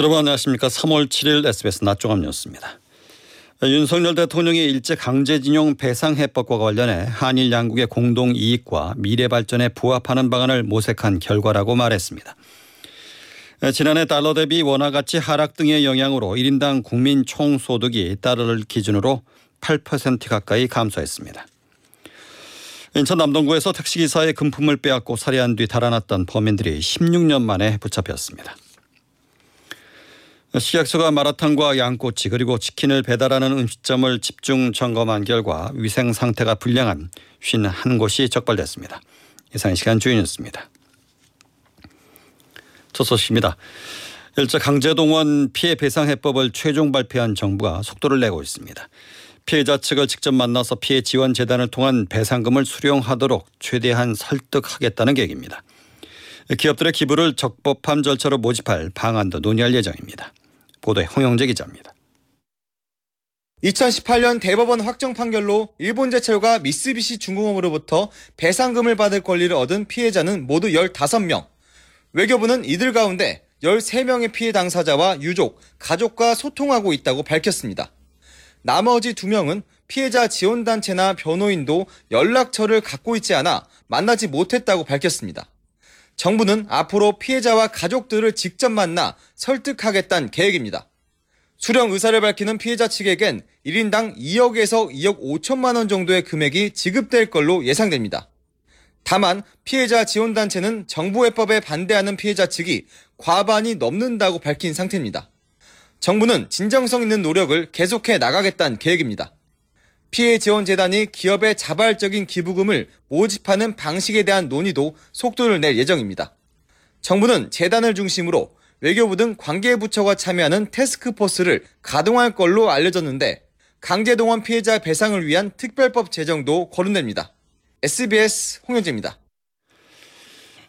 여러분 안녕하십니까. 3월 7일 SBS 낮종합 뉴스입니다. 윤석열 대통령이 일제 강제징용 배상 해법과 관련해 한일 양국의 공동 이익과 미래 발전에 부합하는 방안을 모색한 결과라고 말했습니다. 지난해 달러 대비 원화 가치 하락 등의 영향으로 1인당 국민 총소득이 달러를 기준으로 8% 가까이 감소했습니다. 인천 남동구에서 택시기사의 금품을 빼앗고 살해한 뒤 달아났던 범인들이 16년 만에 붙잡혔습니다. 식약처가 마라탕과 양꼬치 그리고 치킨을 배달하는 음식점을 집중 점검한 결과 위생 상태가 불량한 51곳이 적발됐습니다. 이상 시간 주인이었습니다. 첫 소식입니다. 일제 강제동원 피해 배상 해법을 최종 발표한 정부가 속도를 내고 있습니다. 피해자 측을 직접 만나서 피해 지원 재단을 통한 배상금을 수령하도록 최대한 설득하겠다는 계획입니다. 기업들의 기부를 적법한 절차로 모집할 방안도 논의할 예정입니다. 보도에 홍영재 기자입니다. 2018년 대법원 확정 판결로 일본 제철과 미쓰비시 중공업으로부터 배상금을 받을 권리를 얻은 피해자는 모두 15명. 외교부는 이들 가운데 13명의 피해 당사자와 유족, 가족과 소통하고 있다고 밝혔습니다. 나머지 2명은 피해자 지원단체나 변호인도 연락처를 갖고 있지 않아 만나지 못했다고 밝혔습니다. 정부는 앞으로 피해자와 가족들을 직접 만나 설득하겠다는 계획입니다. 수령 의사를 밝히는 피해자 측에겐 1인당 2억에서 2억 5천만 원 정도의 금액이 지급될 걸로 예상됩니다. 다만 피해자 지원단체는 정부 해법에 반대하는 피해자 측이 과반이 넘는다고 밝힌 상태입니다. 정부는 진정성 있는 노력을 계속해 나가겠다는 계획입니다. 피해 지원 재단이 기업의 자발적인 기부금을 모집하는 방식에 대한 논의도 속도를 낼 예정입니다. 정부는 재단을 중심으로 외교부 등 관계 부처가 참여하는 테스크포스를 가동할 걸로 알려졌는데 강제동원 피해자 배상을 위한 특별법 제정도 거론됩니다. SBS 홍현재입니다.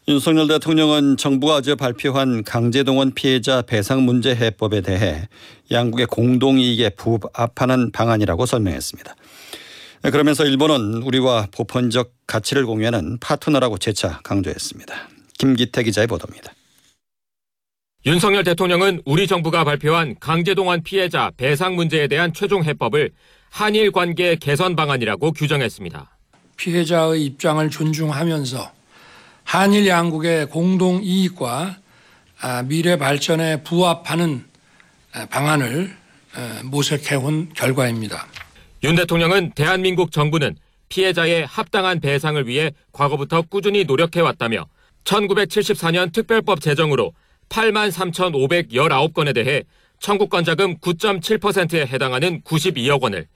윤석열 대통령은 정부가 어제 발표한 강제동원 피해자 배상 문제 해법에 대해 양국의 공동이익에 부합하는 방안이라고 설명했습니다. 그러면서 일본은 우리와 보편적 가치를 공유하는 파트너라고 재차 강조했습니다. 김기태 기자의 보도입니다. 윤석열 대통령은 우리 정부가 발표한 강제동원 피해자 배상 문제에 대한 최종 해법을 한일 관계 개선 방안이라고 규정했습니다. 피해자의 입장을 존중하면서 한일 양국의 공동 이익과 아, 미래 발전에 부합하는 아, 방안을 모색해온 결과입니다. 윤 대통령은 대한민국 정부는 피해자의 합당한 배상을 위해 과거부터 꾸준히 노력해왔다며 1974년 특별법 제정으로 8만 3,519건에 대해 청구권 자금 9.7%에 해당하는 92억 원을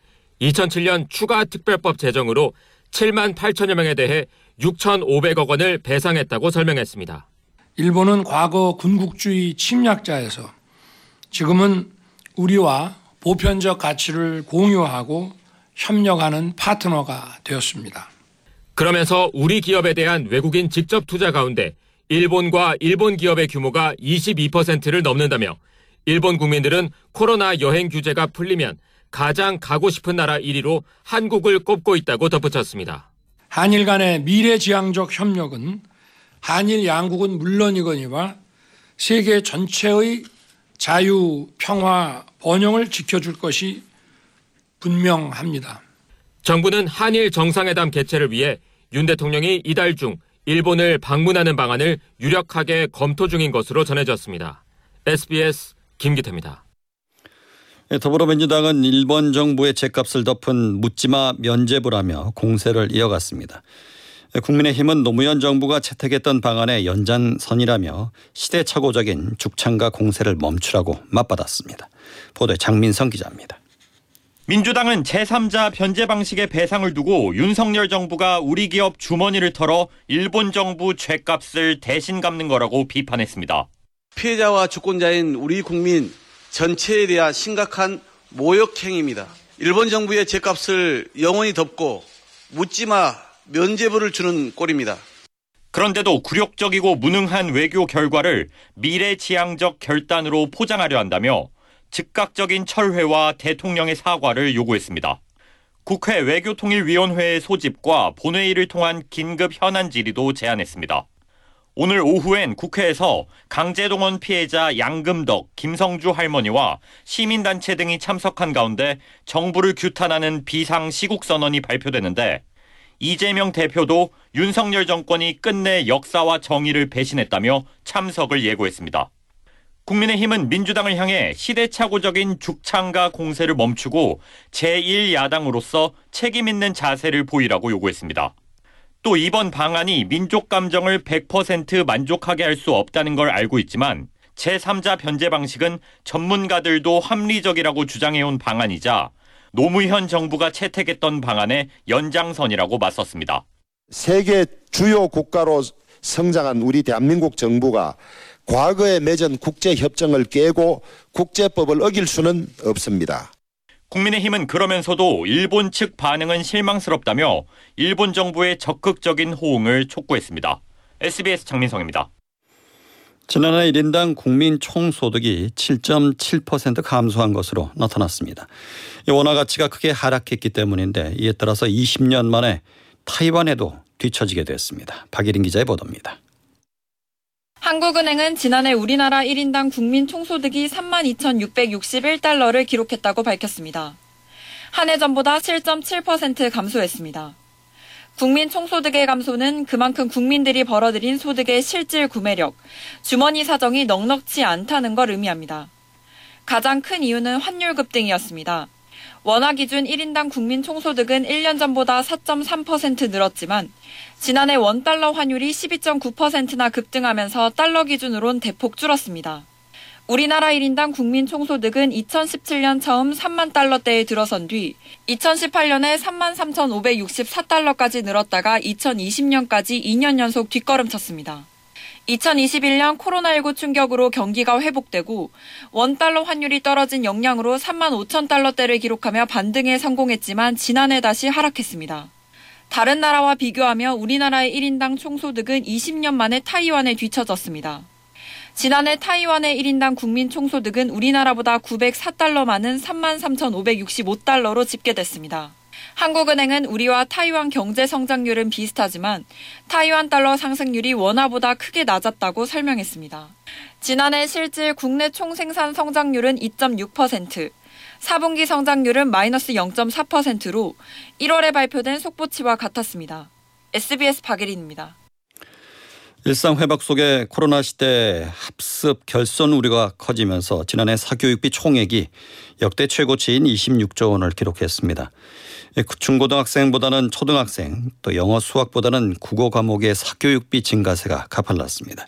2007년 추가 특별법 제정으로 7만 8천여 명에 대해 6,500억 원을 배상했다고 설명했습니다. 일본은 과거 군국주의 침략자에서 지금은 우리와 보편적 가치를 공유하고 협력하는 파트너가 되었습니다. 그러면서 우리 기업에 대한 외국인 직접 투자 가운데 일본과 일본 기업의 규모가 22%를 넘는다며 일본 국민들은 코로나 여행 규제가 풀리면 가장 가고 싶은 나라 1위로 한국을 꼽고 있다고 덧붙였습니다. 한일 간의 미래지향적 협력은 한일 양국은 물론이거니와 세계 전체의 자유, 평화, 번영을 지켜줄 것이 분명합니다. 정부는 한일 정상회담 개최를 위해 윤 대통령이 이달 중 일본을 방문하는 방안을 유력하게 검토 중인 것으로 전해졌습니다. SBS 김기태입니다. 예, 더불어민주당은 일본 정부의 죗값을 덮은 묻지마 면제부라며 공세를 이어갔습니다. 국민의힘은 노무현 정부가 채택했던 방안의 연장선이라며 시대착오적인 죽창과 공세를 멈추라고 맞받았습니다. 보도에 장민성 기자입니다. 민주당은 제3자 변제 방식의 배상을 두고 윤석열 정부가 우리 기업 주머니를 털어 일본 정부 죄값을 대신 갚는 거라고 비판했습니다. 피해자와 주권자인 우리 국민 전체에 대한 심각한 모욕행위입니다. 일본 정부의 죄값을 영원히 덮고 묻지마 면제부를 주는 꼴입니다. 그런데도 굴욕적이고 무능한 외교 결과를 미래지향적 결단으로 포장하려 한다며 즉각적인 철회와 대통령의 사과를 요구했습니다. 국회 외교통일위원회의 소집과 본회의를 통한 긴급 현안 질의도 제안했습니다. 오늘 오후엔 국회에서 강제동원 피해자 양금덕, 김성주 할머니와 시민단체 등이 참석한 가운데 정부를 규탄하는 비상 시국선언이 발표되는데 이재명 대표도 윤석열 정권이 끝내 역사와 정의를 배신했다며 참석을 예고했습니다. 국민의힘은 민주당을 향해 시대착오적인 죽창과 공세를 멈추고 제1야당으로서 책임 있는 자세를 보이라고 요구했습니다. 또 이번 방안이 민족 감정을 100% 만족하게 할 수 없다는 걸 알고 있지만 제3자 변제 방식은 전문가들도 합리적이라고 주장해온 방안이자 노무현 정부가 채택했던 방안의 연장선이라고 맞섰습니다. 세계 주요 국가로 성장한 우리 대한민국 정부가 과거에 맺은 국제 협정을 깨고 국제법을 어길 수는 없습니다. 국민의힘은 그러면서도 일본 측 반응은 실망스럽다며 일본 정부의 적극적인 호응을 촉구했습니다. SBS 장민성입니다. 지난해 1인당 국민 총소득이 7.7% 감소한 것으로 나타났습니다. 이 원화 가치가 크게 하락했기 때문인데 이에 따라서 20년 만에 타이완에도 뒤처지게 됐습니다. 박예린 기자의 보도입니다. 한국은행은 지난해 우리나라 1인당 국민 총소득이 32,661달러를 기록했다고 밝혔습니다. 한 해 전보다 7.7% 감소했습니다. 국민 총소득의 감소는 그만큼 국민들이 벌어들인 소득의 실질 구매력, 주머니 사정이 넉넉치 않다는 걸 의미합니다. 가장 큰 이유는 환율 급등이었습니다. 원화 기준 1인당 국민 총소득은 1년 전보다 4.3% 늘었지만 지난해 원달러 환율이 12.9%나 급등하면서 달러 기준으론 대폭 줄었습니다. 우리나라 1인당 국민 총소득은 2017년 처음 3만 달러대에 들어선 뒤 2018년에 3만 3,564달러까지 늘었다가 2020년까지 2년 연속 뒷걸음쳤습니다. 2021년 코로나19 충격으로 경기가 회복되고 원달러 환율이 떨어진 영향으로 3만 5천 달러대를 기록하며 반등에 성공했지만 지난해 다시 하락했습니다. 다른 나라와 비교하며 우리나라의 1인당 총소득은 20년 만에 타이완에 뒤처졌습니다. 지난해 타이완의 1인당 국민 총소득은 우리나라보다 904달러 많은 3만 3,565달러로 집계됐습니다. 한국은행은 우리와 타이완 경제 성장률은 비슷하지만 타이완 달러 상승률이 원화보다 크게 낮았다고 설명했습니다. 지난해 실질 국내 총생산 성장률은 2.6%, 4분기 성장률은 마이너스 0.4%로 1월에 발표된 속보치와 같았습니다. SBS 박예린입니다. 일상 회복 속에 코로나 시대 합습 결손 우려가 커지면서 지난해 사교육비 총액이 역대 최고치인 26조 원을 기록했습니다. 중고등학생보다는 초등학생 또 영어 수학보다는 국어 과목의 사교육비 증가세가 가팔랐습니다.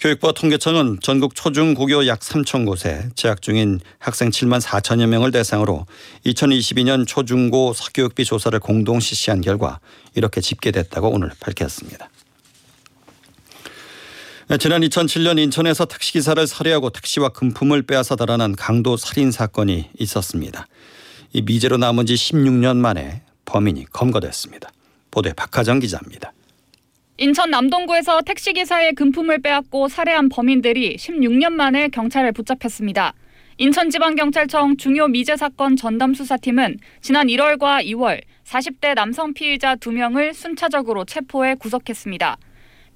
교육부와 통계청은 전국 초중 고교 약 3천 곳에 재학 중인 학생 7만 4천여 명을 대상으로 2022년 초중고 사교육비 조사를 공동 실시한 결과 이렇게 집계됐다고 오늘 밝혔습니다. 지난 2007년 인천에서 택시기사를 살해하고 택시와 금품을 빼앗아 달아난 강도 살인 사건이 있었습니다. 이 미제로 남은 지 16년 만에 범인이 검거됐습니다. 보도에 박하정 기자입니다. 인천 남동구에서 택시기사의 금품을 빼앗고 살해한 범인들이 16년 만에 경찰에 붙잡혔습니다. 인천지방경찰청 중요 미제 사건 전담 수사팀은 지난 1월과 2월 40대 남성 피의자 2명을 순차적으로 체포해 구속했습니다.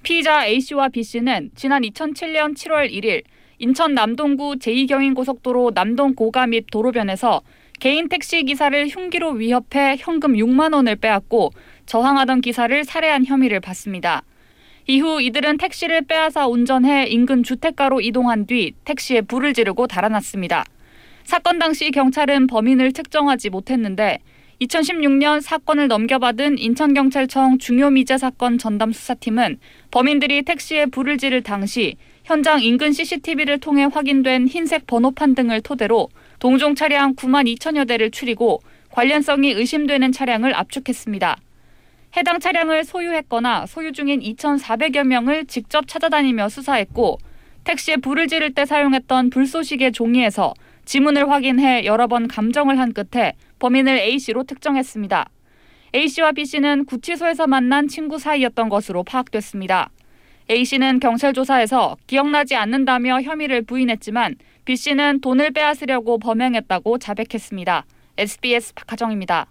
피의자 A씨와 B씨는 지난 2007년 7월 1일 인천 남동구 제2경인고속도로 남동 고가 및 도로변에서 개인 택시 기사를 흉기로 위협해 현금 6만 원을 빼앗고 저항하던 기사를 살해한 혐의를 받습니다. 이후 이들은 택시를 빼앗아 운전해 인근 주택가로 이동한 뒤 택시에 불을 지르고 달아났습니다. 사건 당시 경찰은 범인을 특정하지 못했는데 2016년 사건을 넘겨받은 인천경찰청 중요미제 사건 전담 수사팀은 범인들이 택시에 불을 지를 당시 현장 인근 CCTV를 통해 확인된 흰색 번호판 등을 토대로 동종 차량 9만 2천여 대를 추리고 관련성이 의심되는 차량을 압축했습니다. 해당 차량을 소유했거나 소유 중인 2,400여 명을 직접 찾아다니며 수사했고 택시에 불을 지를 때 사용했던 불쏘시개 종이에서 지문을 확인해 여러 번 감정을 한 끝에 범인을 A씨로 특정했습니다. A씨와 B씨는 구치소에서 만난 친구 사이였던 것으로 파악됐습니다. A씨는 경찰 조사에서 기억나지 않는다며 혐의를 부인했지만 B씨는 돈을 빼앗으려고 범행했다고 자백했습니다. SBS 박하정입니다.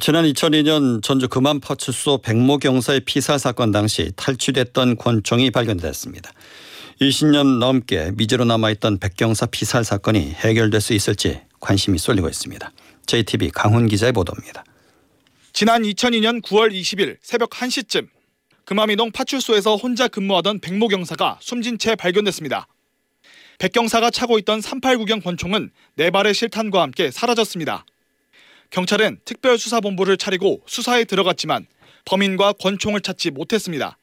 지난 2002년 전주 금암파출소 백모 경사의 피살 사건 당시 탈취됐던 권총이 발견됐습니다. 20년 넘게 미제로 남아있던 백경사 피살 사건이 해결될 수 있을지 관심이 쏠리고 있습니다. JTB 강훈 기자의 보도입니다. 지난 2002년 9월 20일 새벽 1시쯤 금암이동 파출소에서 혼자 근무하던 백모 경사가 숨진 채 발견됐습니다. 백 경사가 차고 있던 389경 권총은 네 발의 실탄과 함께 사라졌습니다. 경찰은 특별수사본부를 차리고 수사에 들어갔지만 범인과 권총을 찾지 못했습니다.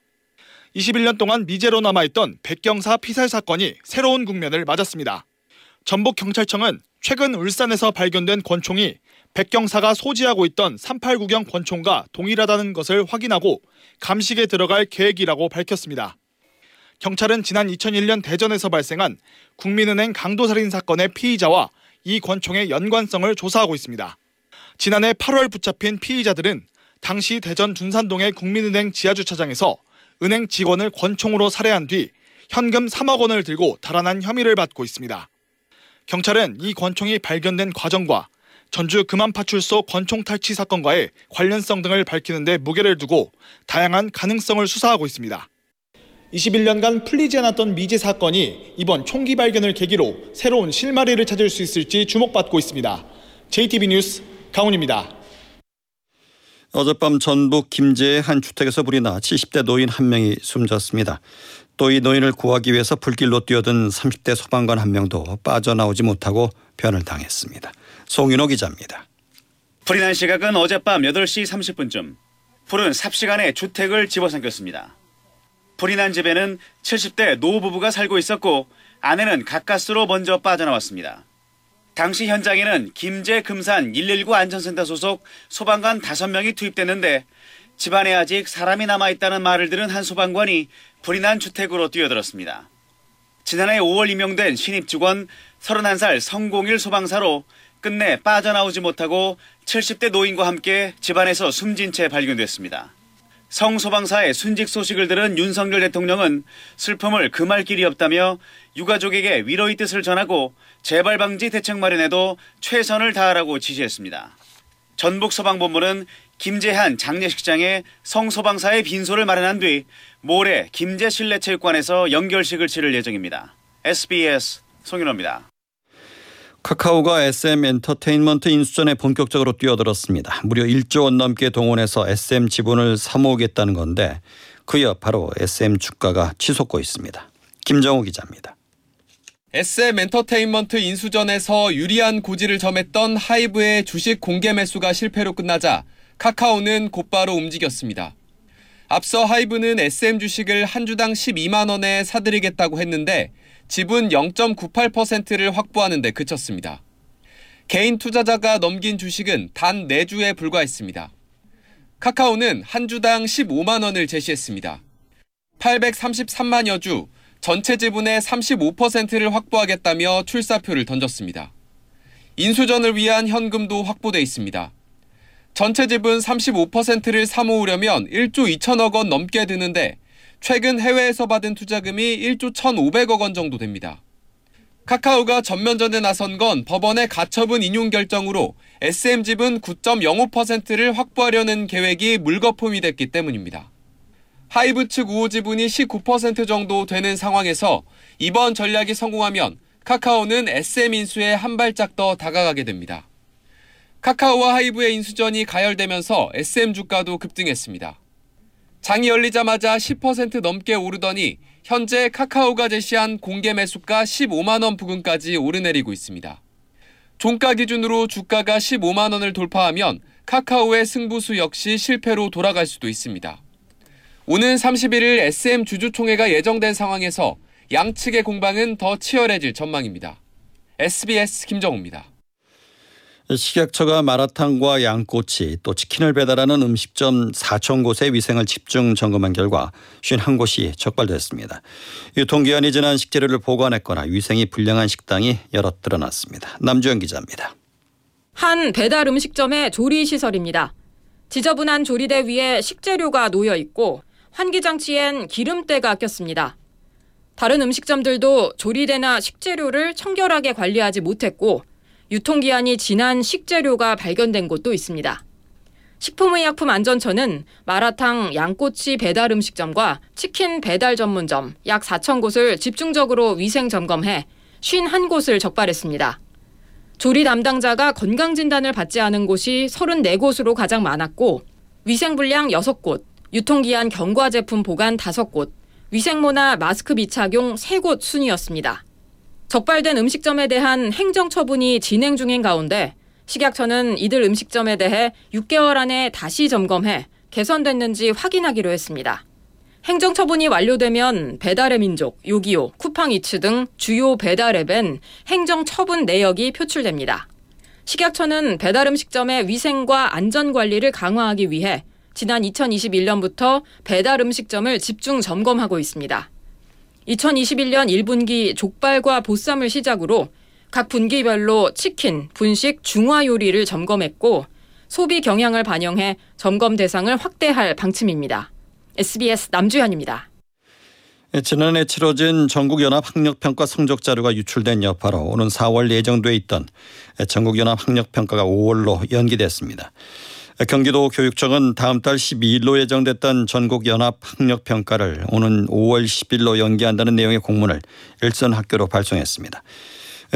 21년 동안 미제로 남아있던 백경사 피살 사건이 새로운 국면을 맞았습니다. 전북경찰청은 최근 울산에서 발견된 권총이 백경사가 소지하고 있던 389경 권총과 동일하다는 것을 확인하고 감식에 들어갈 계획이라고 밝혔습니다. 경찰은 지난 2001년 대전에서 발생한 국민은행 강도살인 사건의 피의자와 이 권총의 연관성을 조사하고 있습니다. 지난해 8월 붙잡힌 피의자들은 당시 대전 둔산동의 국민은행 지하주차장에서 은행 직원을 권총으로 살해한 뒤 현금 3억 원을 들고 달아난 혐의를 받고 있습니다. 경찰은 이 권총이 발견된 과정과 전주 금암파출소 권총 탈취 사건과의 관련성 등을 밝히는 데 무게를 두고 다양한 가능성을 수사하고 있습니다. 21년간 풀리지 않았던 미제 사건이 이번 총기 발견을 계기로 새로운 실마리를 찾을 수 있을지 주목받고 있습니다. JTB 뉴스 강훈입니다. 어젯밤 전북 김제의 한 주택에서 불이 나 70대 노인 한 명이 숨졌습니다. 또 이 노인을 구하기 위해서 불길로 뛰어든 30대 소방관 한 명도 빠져나오지 못하고 변을 당했습니다. 송윤호 기자입니다. 불이 난 시각은 어젯밤 8시 30분쯤 불은 삽시간에 주택을 집어삼켰습니다. 불이 난 집에는 70대 노부부가 살고 있었고 아내는 가까스로 먼저 빠져나왔습니다. 당시 현장에는 김제 금산 119 안전센터 소속 소방관 5명이 투입됐는데 집안에 아직 사람이 남아있다는 말을 들은 한 소방관이 불이 난 주택으로 뛰어들었습니다. 지난해 5월 임명된 신입 직원 31살 성공일 소방사로 끝내 빠져나오지 못하고 70대 노인과 함께 집안에서 숨진 채 발견됐습니다. 성 소방사의 순직 소식을 들은 윤석열 대통령은 슬픔을 금할 길이 없다며 유가족에게 위로의 뜻을 전하고 재발 방지 대책 마련에도 최선을 다하라고 지시했습니다. 전북 소방본부는 김재한 장례식장에 성소방사의 빈소를 마련한 뒤 모레 김제 실내체육관에서 연결식을 치를 예정입니다. SBS 송윤호입니다. 카카오가 SM 엔터테인먼트 인수전에 본격적으로 뛰어들었습니다. 무려 1조 원 넘게 동원해서 SM 지분을 사모으겠다는 건데 그 이어 바로 SM 주가가 치솟고 있습니다. 김정우 기자입니다. SM 엔터테인먼트 인수전에서 유리한 고지를 점했던 하이브의 주식 공개 매수가 실패로 끝나자 카카오는 곧바로 움직였습니다. 앞서 하이브는 SM 주식을 한 주당 12만 원에 사들이겠다고 했는데 지분 0.98%를 확보하는 데 그쳤습니다. 개인 투자자가 넘긴 주식은 단 4주에 불과했습니다. 카카오는 한 주당 15만 원을 제시했습니다. 833만여 주, 전체 지분의 35%를 확보하겠다며 출사표를 던졌습니다. 인수전을 위한 현금도 확보돼 있습니다. 전체 지분 35%를 사모으려면 1조 2천억 원 넘게 드는데 최근 해외에서 받은 투자금이 1조 1,500억 원 정도 됩니다. 카카오가 전면전에 나선 건 법원의 가처분 인용 결정으로 SM 지분 9.05%를 확보하려는 계획이 물거품이 됐기 때문입니다. 하이브 측 우호 지분이 19% 정도 되는 상황에서 이번 전략이 성공하면 카카오는 SM 인수에 한 발짝 더 다가가게 됩니다. 카카오와 하이브의 인수전이 가열되면서 SM 주가도 급등했습니다. 장이 열리자마자 10% 넘게 오르더니 현재 카카오가 제시한 공개 매수가 15만 원 부근까지 오르내리고 있습니다. 종가 기준으로 주가가 15만 원을 돌파하면 카카오의 승부수 역시 실패로 돌아갈 수도 있습니다. 오는 31일 SM 주주총회가 예정된 상황에서 양측의 공방은 더 치열해질 전망입니다. SBS 김정우입니다. 식약처가 마라탕과 양꼬치 또 치킨을 배달하는 음식점 4천 곳의 위생을 집중 점검한 결과 51곳이 적발됐습니다. 유통기한이 지난 식재료를 보관했거나 위생이 불량한 식당이 여럿 드러났습니다. 남주현 기자입니다. 한 배달 음식점의 조리 시설입니다. 지저분한 조리대 위에 식재료가 놓여 있고 환기장치엔 기름때가 꼈습니다. 다른 음식점들도 조리대나 식재료를 청결하게 관리하지 못했고 유통기한이 지난 식재료가 발견된 곳도 있습니다. 식품의약품안전처는 마라탕, 양꼬치 배달 음식점과 치킨 배달 전문점 약 4천 곳을 집중적으로 위생 점검해 51곳을 적발했습니다. 조리 담당자가 건강 진단을 받지 않은 곳이 34곳으로 가장 많았고 위생 불량 6곳, 유통기한 경과 제품 보관 5곳, 위생모나 마스크 미착용 3곳 순이었습니다. 적발된 음식점에 대한 행정 처분이 진행 중인 가운데 식약처는 이들 음식점에 대해 6개월 안에 다시 점검해 개선됐는지 확인하기로 했습니다. 행정 처분이 완료되면 배달의 민족, 요기요, 쿠팡이츠 등 주요 배달 앱엔 행정 처분 내역이 표출됩니다. 식약처는 배달 음식점의 위생과 안전 관리를 강화하기 위해 지난 2021년부터 배달 음식점을 집중 점검하고 있습니다. 2021년 1분기 족발과 보쌈을 시작으로 각 분기별로 치킨, 분식, 중화 요리를 점검했고 소비 경향을 반영해 점검 대상을 확대할 방침입니다. SBS 남주현입니다. 예, 지난해 치러진 전국연합학력평가 성적 자료가 유출된 여파로 오는 4월 예정돼 있던 전국연합학력평가가 5월로 연기됐습니다. 경기도 교육청은 다음 달 12일로 예정됐던 전국 연합 학력 평가를 오는 5월 10일로 연기한다는 내용의 공문을 일선 학교로 발송했습니다.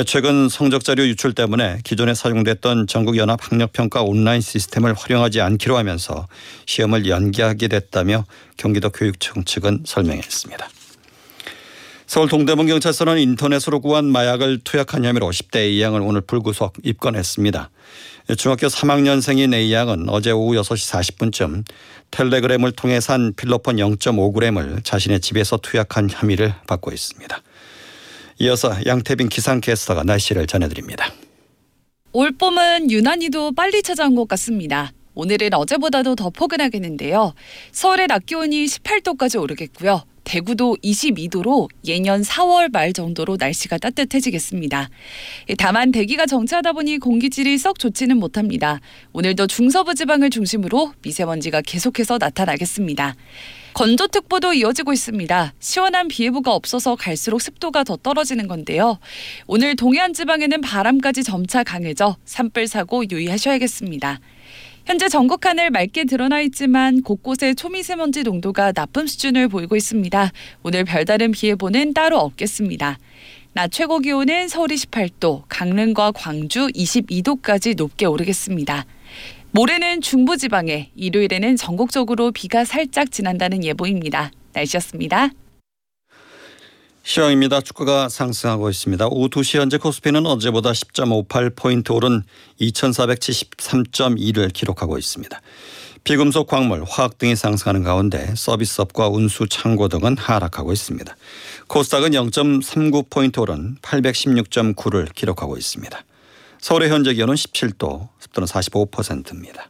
최근 성적 자료 유출 때문에 기존에 사용됐던 전국 연합 학력 평가 온라인 시스템을 활용하지 않기로 하면서 시험을 연기하게 됐다며 경기도 교육청 측은 설명했습니다. 서울 동대문 경찰서는 인터넷으로 구한 마약을 투약한 혐의로 10대 A양을 오늘 불구속 입건했습니다. 중학교 3학년생인 A양은 어제 오후 6시 40분쯤 텔레그램을 통해 산 필로폰 0.5g을 자신의 집에서 투약한 혐의를 받고 있습니다. 이어서 양태빈 기상캐스터가 날씨를 전해드립니다. 올 봄은 유난히도 빨리 찾아온 것 같습니다. 오늘은 어제보다도 더 포근하겠는데요. 서울의 낮 기온이 18도까지 오르겠고요. 대구도 22도로 예년 4월 말 정도로 날씨가 따뜻해지겠습니다. 다만 대기가 정체하다 보니 공기질이 썩 좋지는 못합니다. 오늘도 중서부 지방을 중심으로 미세먼지가 계속해서 나타나겠습니다. 건조특보도 이어지고 있습니다. 시원한 비 예보가 없어서 갈수록 습도가 더 떨어지는 건데요. 오늘 동해안 지방에는 바람까지 점차 강해져 산불 사고 유의하셔야겠습니다. 현재 전국 하늘 맑게 드러나 있지만 곳곳에 초미세먼지 농도가 나쁨 수준을 보이고 있습니다. 오늘 별다른 비 예보는 따로 없겠습니다. 낮 최고 기온은 서울이 18도, 강릉과 광주 22도까지 높게 오르겠습니다. 모레는 중부지방에, 일요일에는 전국적으로 비가 살짝 지난다는 예보입니다. 날씨였습니다. 시황입니다. 주가가 상승하고 있습니다. 오후 2시 현재 코스피는 어제보다 10.58포인트 오른 2473.2를 기록하고 있습니다. 비금속, 광물, 화학 등이 상승하는 가운데 서비스업과 운수, 창고 등은 하락하고 있습니다. 코스닥은 0.39포인트 오른 816.9를 기록하고 있습니다. 서울의 현재 기온은 17도, 습도는 45%입니다.